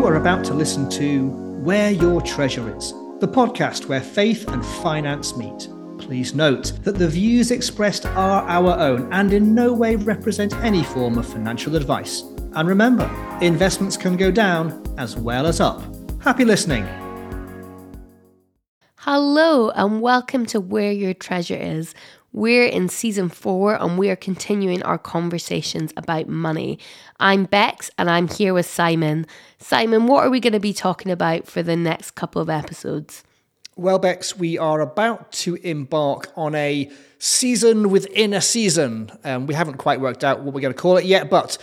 You are about to listen to Where Your Treasure Is, the podcast where faith and finance meet. Please note that the views expressed are our own and in no way represent any form of financial advice. And remember, investments can go down as well as up. Happy listening. Hello, and welcome to Where Your Treasure Is. We're in season four and we are continuing our conversations about money. I'm Bex and I'm here with Simon. Simon, what are we going to be talking about for the next couple of episodes? Well, Bex, we are about to embark on a season within a season. Um, we haven't quite worked out what we're going to call it yet, but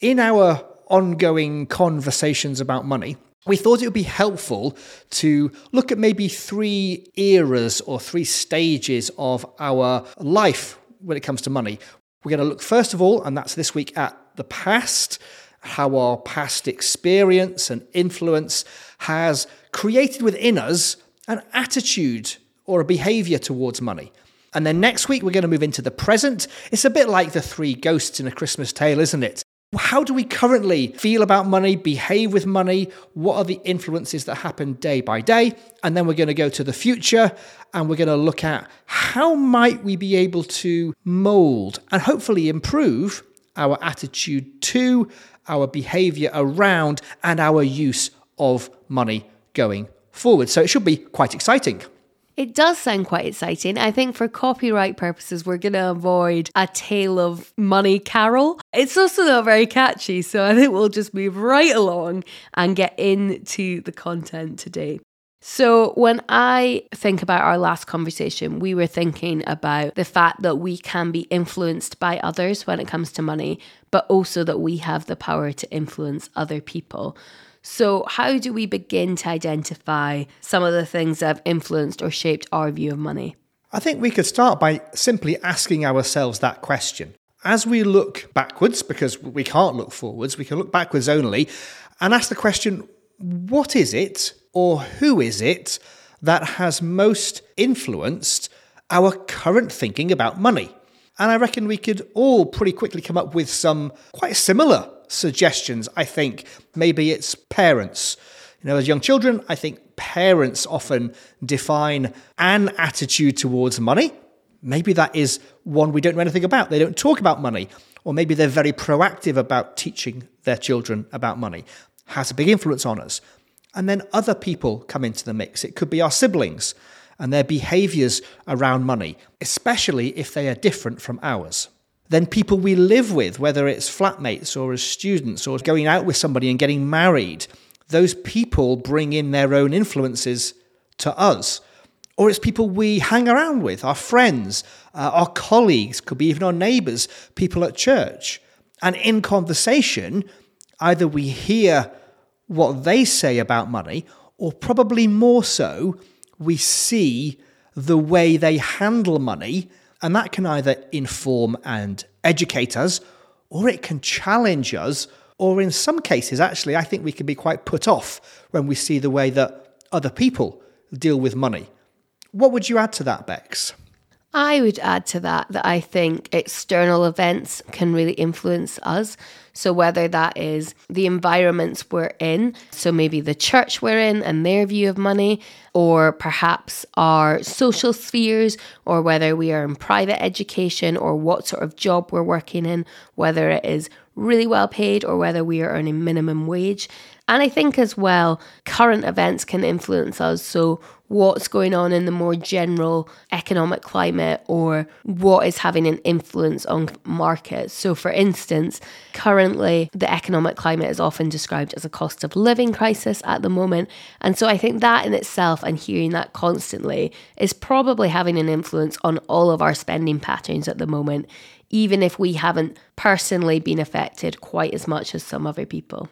in our ongoing conversations about money, we thought it would be helpful to look at maybe three eras or three stages of our life when it comes to money. We're going to look, first of all, and that's this week, at the past, how our past experience and influence has created within us an attitude or a behavior towards money. And then next week, we're going to move into the present. It's a bit like the three ghosts in A Christmas Tale, isn't it? How do we currently feel about money, behave with money? What are the influences that happen day by day? And then we're going to go to the future and we're going to look at how might we be able to mold and hopefully improve our attitude to, our behavior around, and our use of money going forward. So it should be quite exciting. It does sound quite exciting. I think for copyright purposes, we're going to avoid a tale of money carol. It's also not very catchy, so I think we'll just move right along and get into the content today. So, when I think about our last conversation, we were thinking about the fact that we can be influenced by others when it comes to money, but also that we have the power to influence other people. So, how do we begin to identify some of the things that have influenced or shaped our view of money? I think we could start by simply asking ourselves that question. As we look backwards, because we can't look forwards, we can look backwards only, and ask the question what is it or who is it that has most influenced our current thinking about money? And I reckon we could all pretty quickly come up with some quite similar suggestions. I think maybe it's parents. You know, as young children, I think parents often define an attitude towards money. Maybe that is one we don't know anything about. They don't talk about money. Or maybe they're very proactive about teaching their children about money. Has a big influence on us. And then other people come into the mix. It could be our siblings and their behaviors around money, especially if they are different from ours then people we live with, whether it's flatmates or as students or going out with somebody and getting married, those people bring in their own influences to us. Or it's people we hang around with, our friends, uh, our colleagues, could be even our neighbors, people at church. And in conversation, either we hear what they say about money, or probably more so, we see the way they handle money and that can either inform and educate us, or it can challenge us, or in some cases, actually, I think we can be quite put off when we see the way that other people deal with money. What would you add to that, Bex? I would add to that that I think external events can really influence us. So, whether that is the environments we're in, so maybe the church we're in and their view of money, or perhaps our social spheres, or whether we are in private education, or what sort of job we're working in, whether it is really well paid or whether we are earning minimum wage. And I think as well, current events can influence us. So, what's going on in the more general economic climate or what is having an influence on markets. So, for instance, currently the economic climate is often described as a cost of living crisis at the moment. And so, I think that in itself and hearing that constantly is probably having an influence on all of our spending patterns at the moment, even if we haven't personally been affected quite as much as some other people.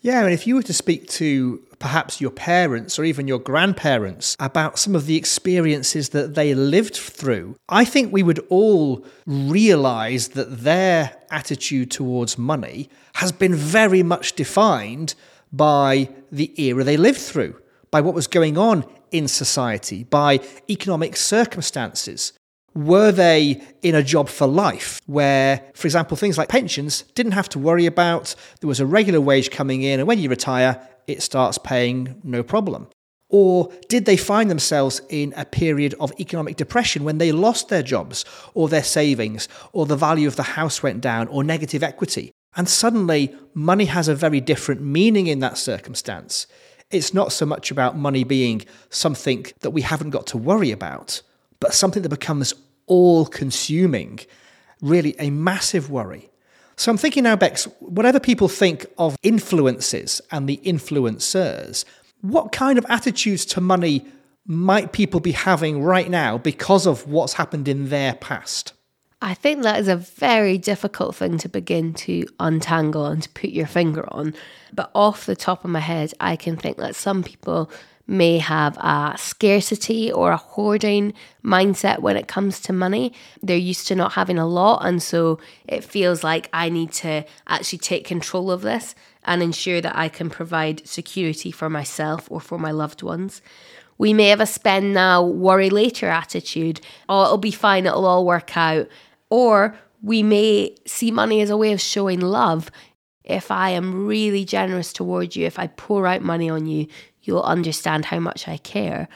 Yeah, and if you were to speak to perhaps your parents or even your grandparents about some of the experiences that they lived through, I think we would all realize that their attitude towards money has been very much defined by the era they lived through, by what was going on in society, by economic circumstances. Were they in a job for life where, for example, things like pensions didn't have to worry about? There was a regular wage coming in, and when you retire, it starts paying no problem? Or did they find themselves in a period of economic depression when they lost their jobs or their savings or the value of the house went down or negative equity? And suddenly, money has a very different meaning in that circumstance. It's not so much about money being something that we haven't got to worry about, but something that becomes all consuming, really a massive worry. So I'm thinking now, Bex, whatever people think of influences and the influencers, what kind of attitudes to money might people be having right now because of what's happened in their past? I think that is a very difficult thing to begin to untangle and to put your finger on. But off the top of my head, I can think that some people may have a scarcity or a hoarding mindset when it comes to money. They're used to not having a lot, and so it feels like I need to actually take control of this and ensure that I can provide security for myself or for my loved ones. We may have a spend now, worry later attitude. Oh, it'll be fine, it'll all work out. Or we may see money as a way of showing love. If I am really generous towards you, if I pour out money on you, you'll understand how much I care.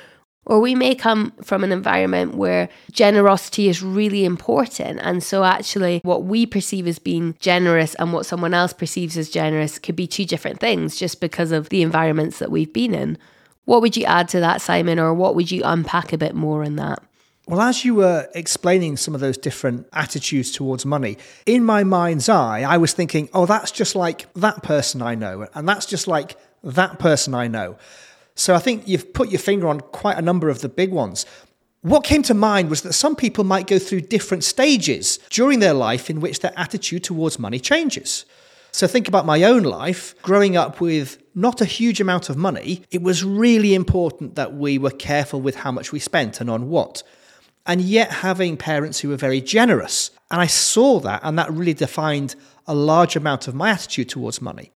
Or we may come from an environment where generosity is really important. And so, actually, what we perceive as being generous and what someone else perceives as generous could be two different things just because of the environments that we've been in. What would you add to that, Simon, or what would you unpack a bit more in that? Well, as you were explaining some of those different attitudes towards money, in my mind's eye, I was thinking, oh, that's just like that person I know, and that's just like that person I know. So I think you've put your finger on quite a number of the big ones. What came to mind was that some people might go through different stages during their life in which their attitude towards money changes. So think about my own life. Growing up with not a huge amount of money, it was really important that we were careful with how much we spent and on what and yet having parents who were very generous. And I saw that, and that really defined a large amount of my attitude towards money.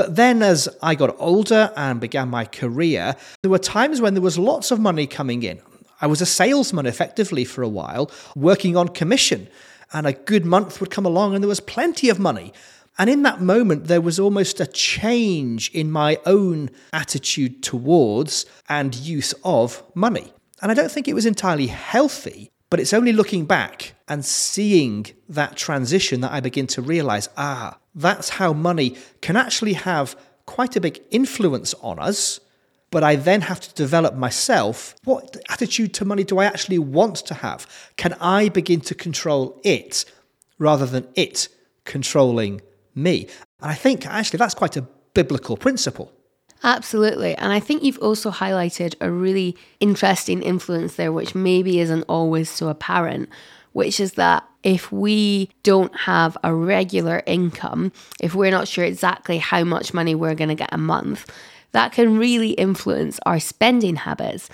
But then, as I got older and began my career, there were times when there was lots of money coming in. I was a salesman effectively for a while, working on commission, and a good month would come along and there was plenty of money. And in that moment, there was almost a change in my own attitude towards and use of money. And I don't think it was entirely healthy, but it's only looking back and seeing that transition that I begin to realize ah, that's how money can actually have quite a big influence on us. But I then have to develop myself. What attitude to money do I actually want to have? Can I begin to control it rather than it controlling me? And I think actually that's quite a biblical principle. Absolutely. And I think you've also highlighted a really interesting influence there, which maybe isn't always so apparent, which is that if we don't have a regular income, if we're not sure exactly how much money we're going to get a month, that can really influence our spending habits.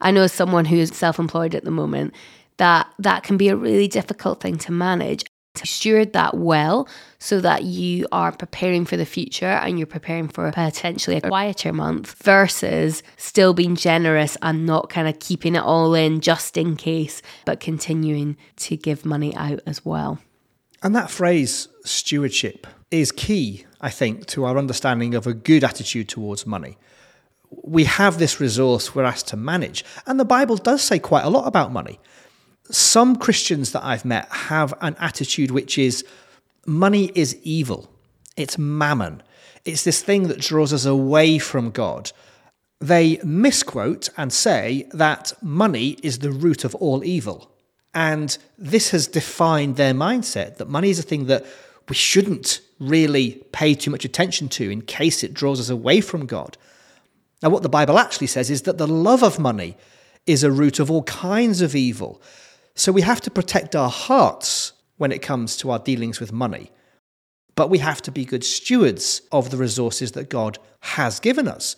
I know as someone who's self employed at the moment, that that can be a really difficult thing to manage steward that well so that you are preparing for the future and you're preparing for potentially a quieter month versus still being generous and not kind of keeping it all in just in case, but continuing to give money out as well. And that phrase, stewardship, is key, I think, to our understanding of a good attitude towards money. We have this resource we're asked to manage, and the Bible does say quite a lot about money some Christians that I've met have an attitude which is money is evil, it's mammon, it's this thing that draws us away from God. They misquote and say that money is the root of all evil. And this has defined their mindset that money is a thing that we shouldn't really pay too much attention to in case it draws us away from God. Now, what the Bible actually says is that the love of money is a root of all kinds of evil. So we have to protect our hearts when it comes to our dealings with money. But we have to be good stewards of the resources that God has given us.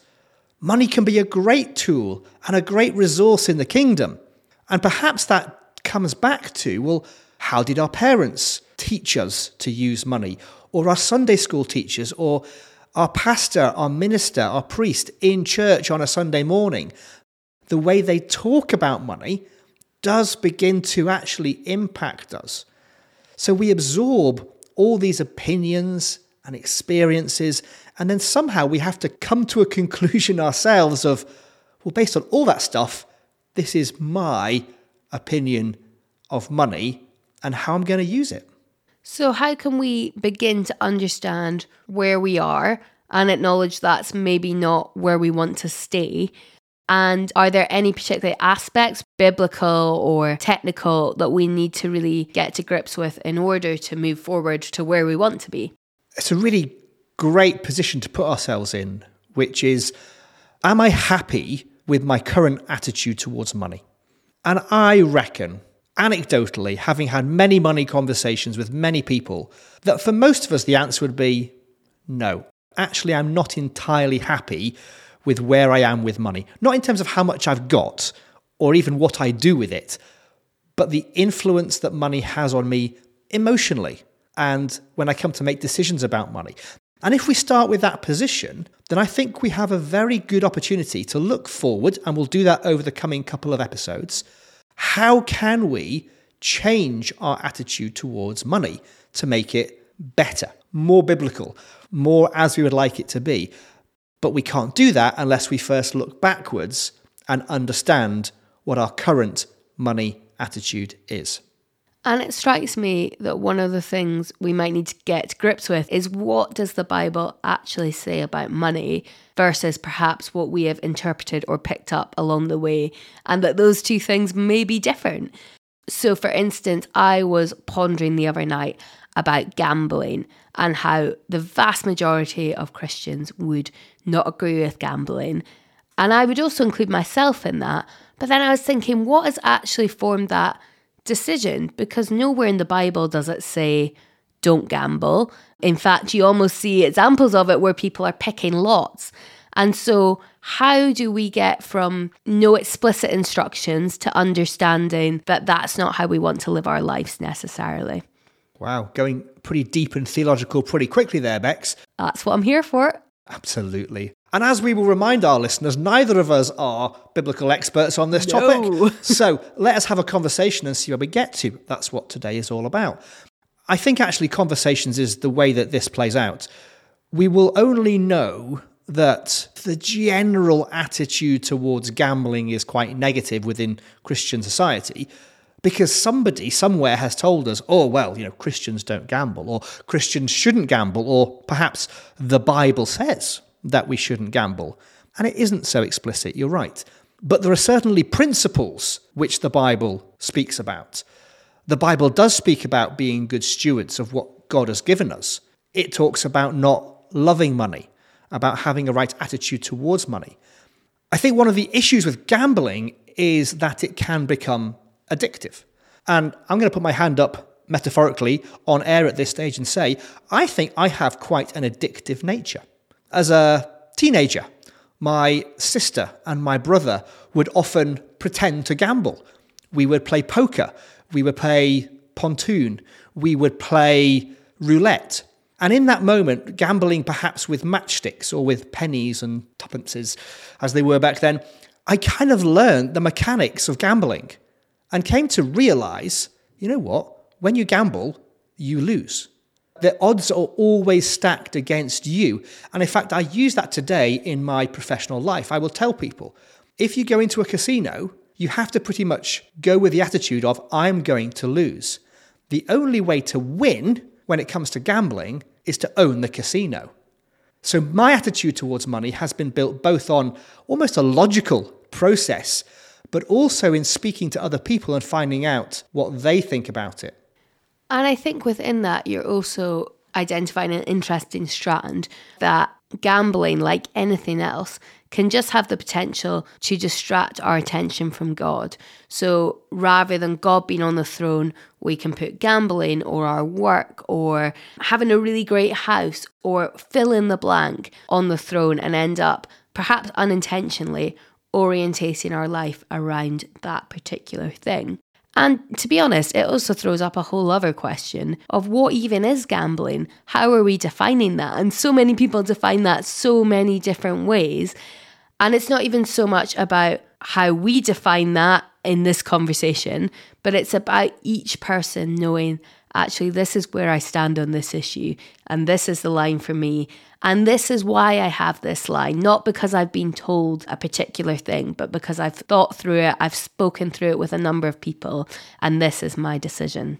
Money can be a great tool and a great resource in the kingdom. And perhaps that comes back to well, how did our parents teach us to use money? Or our Sunday school teachers, or our pastor, our minister, our priest in church on a Sunday morning? The way they talk about money does begin to actually impact us. So we absorb all these opinions and experiences. And then somehow we have to come to a conclusion ourselves of, well, based on all that stuff, this is my opinion of money and how I'm going to use it. So, how can we begin to understand where we are and acknowledge that's maybe not where we want to stay? And are there any particular aspects, biblical or technical, that we need to really get to grips with in order to move forward to where we want to be? It's a really great position to put ourselves in, which is Am I happy with my current attitude towards money? And I reckon anecdotally, having had many money conversations with many people, that for most of us, the answer would be no. Actually, I'm not entirely happy with where I am with money. Not in terms of how much I've got or even what I do with it, but the influence that money has on me emotionally and when I come to make decisions about money. And if we start with that position, then I think we have a very good opportunity to look forward, and we'll do that over the coming couple of episodes how can we change our attitude towards money to make it better, more biblical, more as we would like it to be? But we can't do that unless we first look backwards and understand what our current money attitude is. And it strikes me that one of the things we might need to get grips with is what does the Bible actually say about money versus perhaps what we have interpreted or picked up along the way, and that those two things may be different. So, for instance, I was pondering the other night about gambling and how the vast majority of Christians would not agree with gambling. And I would also include myself in that. But then I was thinking, what has actually formed that? decision because nowhere in the Bible does it say, don't gamble. In fact, you almost see examples of it where people are picking lots. And so, how do we get from no explicit instructions to understanding that that's not how we want to live our lives necessarily? Wow, going pretty deep and theological pretty quickly there, Bex. That's what I'm here for. Absolutely. And as we will remind our listeners, neither of us are biblical experts on this topic. No. so let us have a conversation and see where we get to. That's what today is all about. I think actually conversations is the way that this plays out. We will only know that the general attitude towards gambling is quite negative within Christian society because somebody somewhere has told us, oh, well, you know, Christians don't gamble, or Christians shouldn't gamble, or perhaps the Bible says that we shouldn't gamble. And it isn't so explicit, you're right. But there are certainly principles which the Bible speaks about. The Bible does speak about being good stewards of what God has given us. It talks about not loving money, about having a right attitude towards money. I think one of the issues with gambling is that it can become addictive. And I'm going to put my hand up metaphorically on air at this stage and say, I think I have quite an addictive nature. As a teenager, my sister and my brother would often pretend to gamble. We would play poker, we would play pontoon, we would play roulette. And in that moment, gambling perhaps with matchsticks or with pennies and tuppences, as they were back then, I kind of learned the mechanics of gambling and came to realize you know what? When you gamble, you lose the odds are always stacked against you. And in fact, I use that today in my professional life. I will tell people if you go into a casino, you have to pretty much go with the attitude of, I'm going to lose. The only way to win when it comes to gambling is to own the casino. So my attitude towards money has been built both on almost a logical process, but also in speaking to other people and finding out what they think about it. And I think within that, you're also identifying an interesting strand that gambling, like anything else, can just have the potential to distract our attention from God. So rather than God being on the throne, we can put gambling or our work or having a really great house or fill in the blank on the throne and end up, perhaps unintentionally, orientating our life around that particular thing. And to be honest, it also throws up a whole other question of what even is gambling? How are we defining that? And so many people define that so many different ways. And it's not even so much about how we define that in this conversation, but it's about each person knowing actually, this is where I stand on this issue, and this is the line for me. And this is why I have this line, not because I've been told a particular thing, but because I've thought through it, I've spoken through it with a number of people, and this is my decision.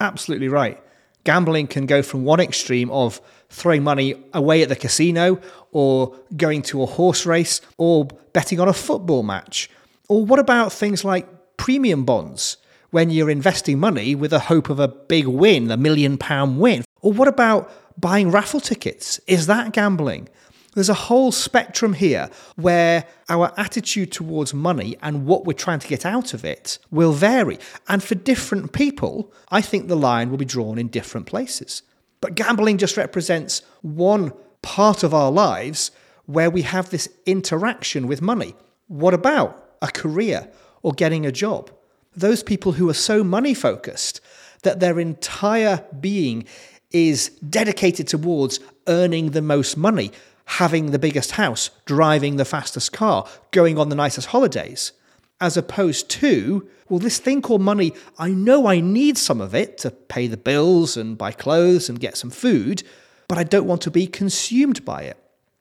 Absolutely right. Gambling can go from one extreme of throwing money away at the casino, or going to a horse race, or betting on a football match. Or what about things like premium bonds? When you're investing money with a hope of a big win, a million pound win? Or what about buying raffle tickets? Is that gambling? There's a whole spectrum here where our attitude towards money and what we're trying to get out of it will vary. And for different people, I think the line will be drawn in different places. But gambling just represents one part of our lives where we have this interaction with money. What about a career or getting a job? Those people who are so money focused that their entire being is dedicated towards earning the most money, having the biggest house, driving the fastest car, going on the nicest holidays, as opposed to, well, this thing called money, I know I need some of it to pay the bills and buy clothes and get some food, but I don't want to be consumed by it.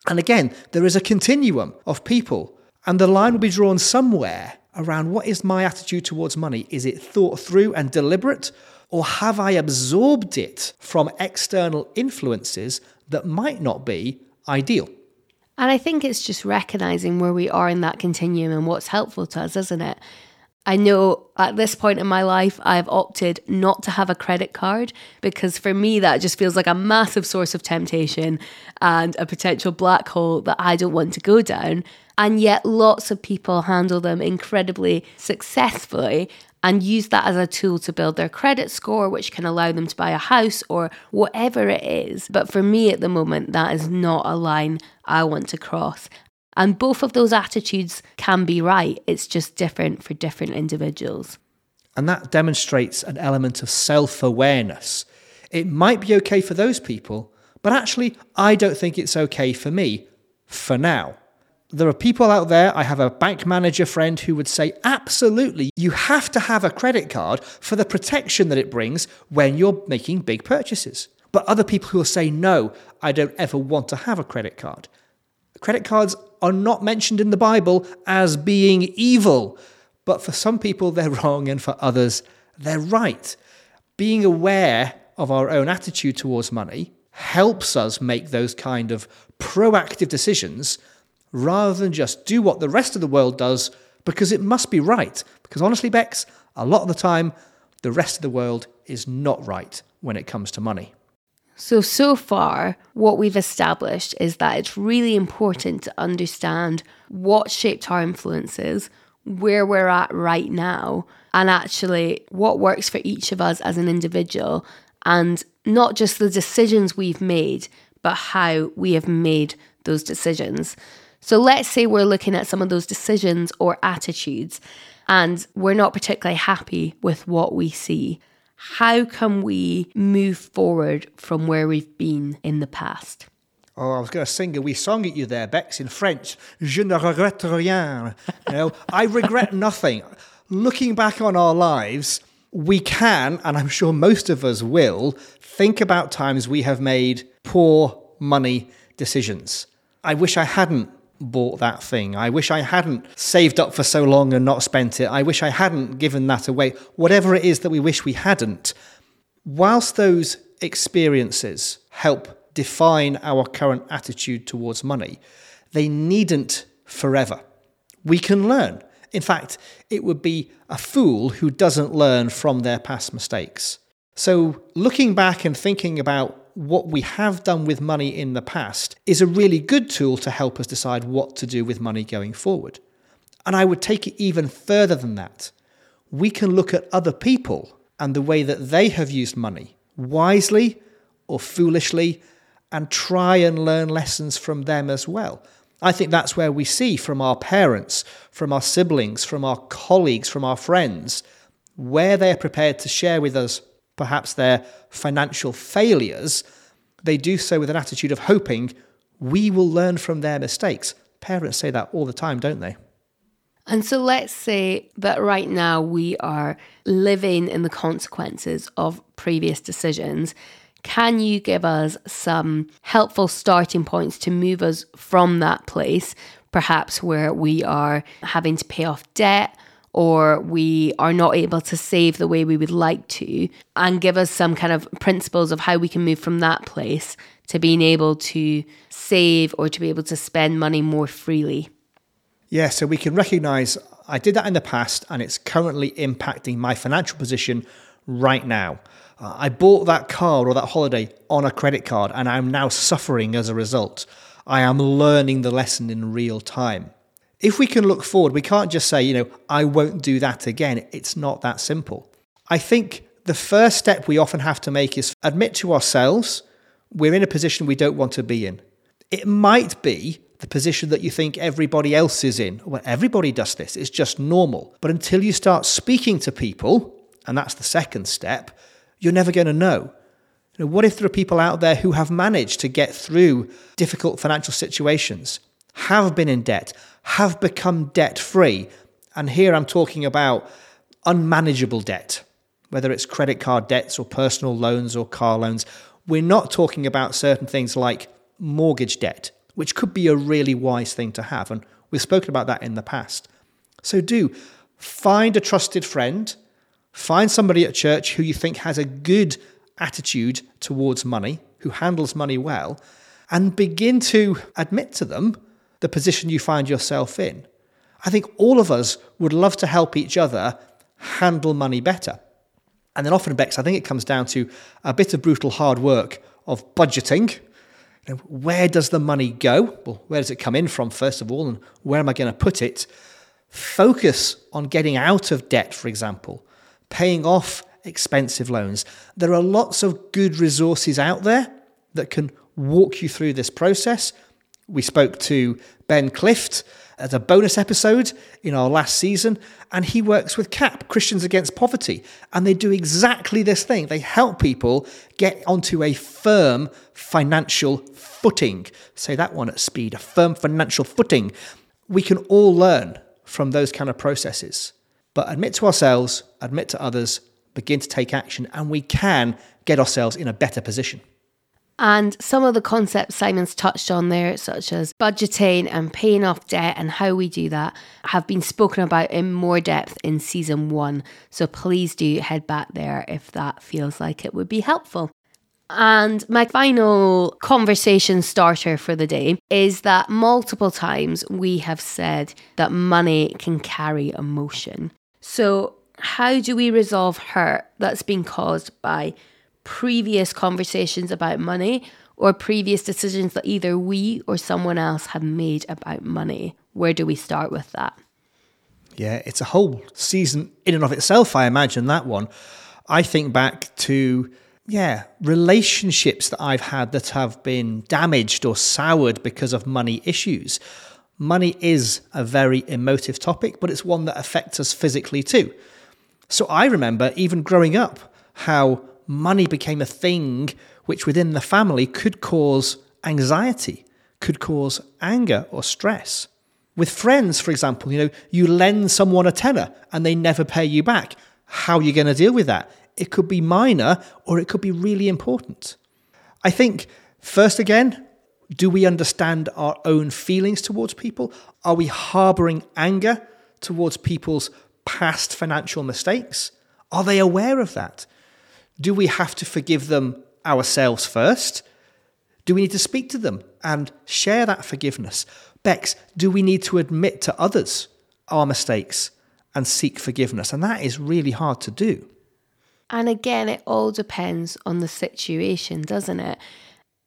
And again, there is a continuum of people, and the line will be drawn somewhere around what is my attitude towards money? Is it thought through and deliberate, or have I absorbed it from external influences that might not be ideal? And I think it's just recognizing where we are in that continuum and what's helpful to us, isn't it? I know at this point in my life, I've opted not to have a credit card because for me, that just feels like a massive source of temptation and a potential black hole that I don't want to go down. And yet, lots of people handle them incredibly successfully and use that as a tool to build their credit score, which can allow them to buy a house or whatever it is. But for me at the moment, that is not a line I want to cross. And both of those attitudes can be right, it's just different for different individuals. And that demonstrates an element of self awareness. It might be okay for those people, but actually, I don't think it's okay for me for now there are people out there, I have a bank manager friend who would say, absolutely, you have to have a credit card for the protection that it brings when you're making big purchases. But other people who will say, no, I don't ever want to have a credit card. Credit cards are not mentioned in the Bible as being evil, but for some people they're wrong and for others they're right. Being aware of our own attitude towards money helps us make those kind of proactive decisions rather than just do what the rest of the world does because it must be right. Because honestly, Bex, a lot of the time, the rest of the world is not right when it comes to money. So, so far, what we've established is that it's really important to understand what shaped our influences, where we're at right now, and actually what works for each of us as an individual, and not just the decisions we've made, but how we have made those decisions. So let's say we're looking at some of those decisions or attitudes and we're not particularly happy with what we see. How can we move forward from where we've been in the past? Oh, I was going to sing a wee song at you there, Bex, in French. Je ne regrette rien. You know, I regret nothing. Looking back on our lives, we can, and I'm sure most of us will, think about times we have made poor money decisions. I wish I hadn't bought that thing. I wish I hadn't saved up for so long and not spent it. I wish I hadn't given that away. Whatever it is that we wish we hadn't. Whilst those experiences help define our current attitude towards money, they needn't forever. We can learn. In fact, it would be a fool who doesn't learn from their past mistakes. So, looking back and thinking about what we have done with money in the past is a really good tool to help us decide what to do with money going forward. And I would take it even further than that. We can look at other people and the way that they have used money, wisely or foolishly, and try and learn lessons from them as well. I think that's where we see from our parents, from our siblings, from our colleagues, from our friends, where they're prepared to share with us perhaps their financial failures, they do so with an attitude of hoping we will learn from their mistakes. Parents say that all the time, don't they? And so let's say that right now we are living in the consequences of previous decisions. Can you give us some helpful starting points to move us from that place, perhaps where we are having to pay off debt or we are not able to save the way we would like to, and give us some kind of principles of how we can move from that place to being able to save or to be able to spend money more freely? Yeah, so we can recognize I did that in the past and it's currently impacting my financial position right now. Uh, I bought that car or that holiday on a credit card and I'm now suffering as a result. I am learning the lesson in real time. If we can look forward, we can't just say, you know, I won't do that again. It's not that simple. I think the first step we often have to make is admit to ourselves we're in a position we don't want to be in. It might be the position that you think everybody else is in. Well, everybody does this, it's just normal. But until you start speaking to people, and that's the second step, you're never going to know. You know. What if there are people out there who have managed to get through difficult financial situations, have been in debt, have become debt free? And here I'm talking about unmanageable debt, whether it's credit card debts or personal loans or car loans. We're not talking about certain things like mortgage debt which could be a really wise thing to have. And we've spoken about that in the past. So do find a trusted friend, find somebody at church who you think has a good attitude towards money, who handles money well, and begin to admit to them the position you find yourself in. I think all of us would love to help each other handle money better. And then often, Bex, I think it comes down to a bit of brutal hard work of budgeting, you know, where does the money go? Well, where does it come in from, first of all, and where am I going to put it? Focus on getting out of debt, for example, paying off expensive loans. There are lots of good resources out there that can walk you through this process. We spoke to Ben Clift as a bonus episode in our last season, and he works with CAP, Christians Against Poverty, and they do exactly this thing. They help people get onto a firm financial footing. Say that one at speed a firm financial footing. We can all learn from those kind of processes, but admit to ourselves, admit to others, begin to take action, and we can get ourselves in a better position. And some of the concepts Simon's touched on there, such as budgeting and paying off debt and how we do that, have been spoken about in more depth in season one. So please do head back there if that feels like it would be helpful. And my final conversation starter for the day is that multiple times we have said that money can carry emotion. So, how do we resolve hurt that's been caused by previous conversations about money or previous decisions that either we or someone else have made about money? Where do we start with that? Yeah, it's a whole season in and of itself, I imagine that one. I think back to, yeah, relationships that I've had that have been damaged or soured because of money issues. Money is a very emotive topic, but it's one that affects us physically too. So I remember even growing up how money became a thing which within the family could cause anxiety, could cause anger or stress. With friends, for example, you know, you lend someone a tenner and they never pay you back. How are you going to deal with that? It could be minor or it could be really important. I think, first again, do we understand our own feelings towards people? Are we harboring anger towards people's past financial mistakes? Are they aware of that? Do we have to forgive them ourselves first? Do we need to speak to them and share that forgiveness? Bex, do we need to admit to others our mistakes and seek forgiveness? And that is really hard to do. And again, it all depends on the situation, doesn't it?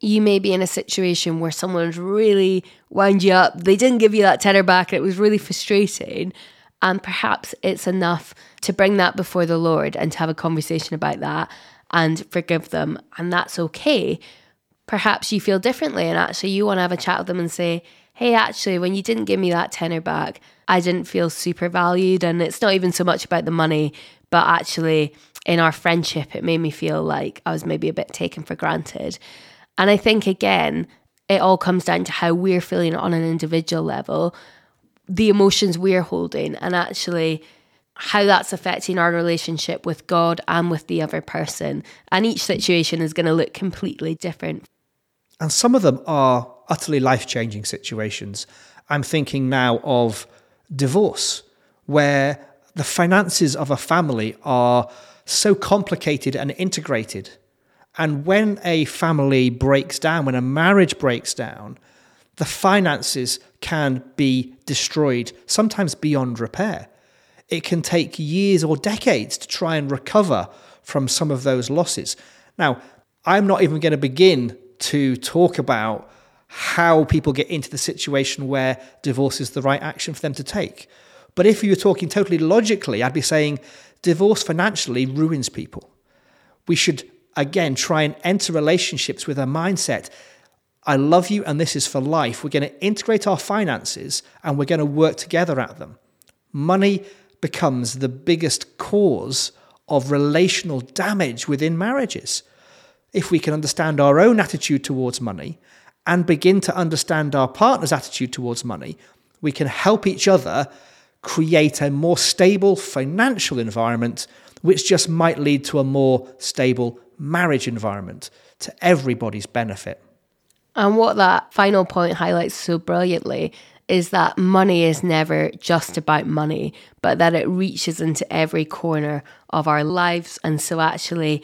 You may be in a situation where someone's really wound you up. They didn't give you that tenner back. And it was really frustrating. And perhaps it's enough to bring that before the Lord and to have a conversation about that and forgive them. And that's okay. Perhaps you feel differently and actually you want to have a chat with them and say, hey, actually, when you didn't give me that tenner back, I didn't feel super valued. And it's not even so much about the money, but actually, in our friendship, it made me feel like I was maybe a bit taken for granted. And I think, again, it all comes down to how we're feeling on an individual level the emotions we're holding and actually how that's affecting our relationship with God and with the other person. And each situation is going to look completely different. And some of them are utterly life changing situations. I'm thinking now of divorce, where the finances of a family are so complicated and integrated. And when a family breaks down, when a marriage breaks down, the finances can be destroyed, sometimes beyond repair. It can take years or decades to try and recover from some of those losses. Now, I'm not even going to begin to talk about how people get into the situation where divorce is the right action for them to take. But if you were talking totally logically, I'd be saying divorce financially ruins people. We should, again, try and enter relationships with a mindset I love you and this is for life. We're going to integrate our finances and we're going to work together at them. Money becomes the biggest cause of relational damage within marriages. If we can understand our own attitude towards money and begin to understand our partner's attitude towards money, we can help each other create a more stable financial environment, which just might lead to a more stable marriage environment to everybody's benefit. And what that final point highlights so brilliantly is that money is never just about money, but that it reaches into every corner of our lives. And so, actually,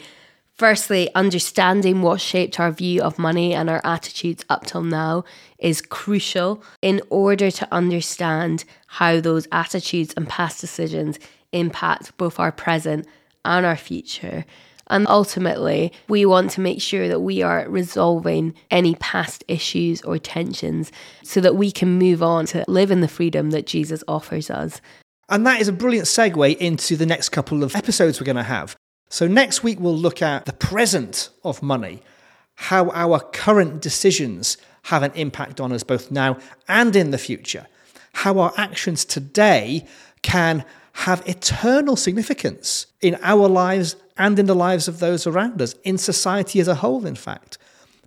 firstly, understanding what shaped our view of money and our attitudes up till now is crucial in order to understand how those attitudes and past decisions impact both our present and our future. And ultimately, we want to make sure that we are resolving any past issues or tensions so that we can move on to live in the freedom that Jesus offers us. And that is a brilliant segue into the next couple of episodes we're going to have. So, next week, we'll look at the present of money, how our current decisions have an impact on us both now and in the future, how our actions today can have eternal significance in our lives and in the lives of those around us, in society as a whole, in fact.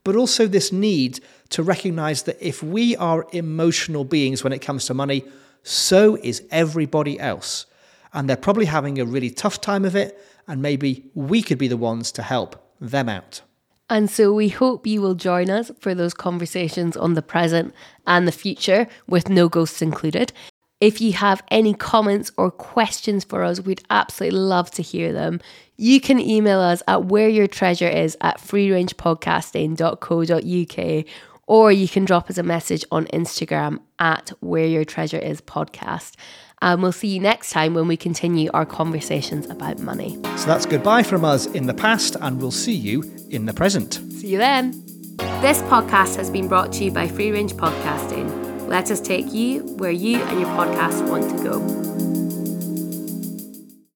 But also this need to recognize that if we are emotional beings when it comes to money, so is everybody else. And they're probably having a really tough time of it, and maybe we could be the ones to help them out. And so we hope you will join us for those conversations on the present and the future, with no ghosts included. If you have any comments or questions for us, we'd absolutely love to hear them. You can email us at where your treasure is at freerangepodcasting.co.uk or you can drop us a message on Instagram at where your treasure is podcast. And we'll see you next time when we continue our conversations about money. So that's goodbye from us in the past, and we'll see you in the present. See you then. This podcast has been brought to you by Free Range Podcasting. Let us take you where you and your podcast want to go.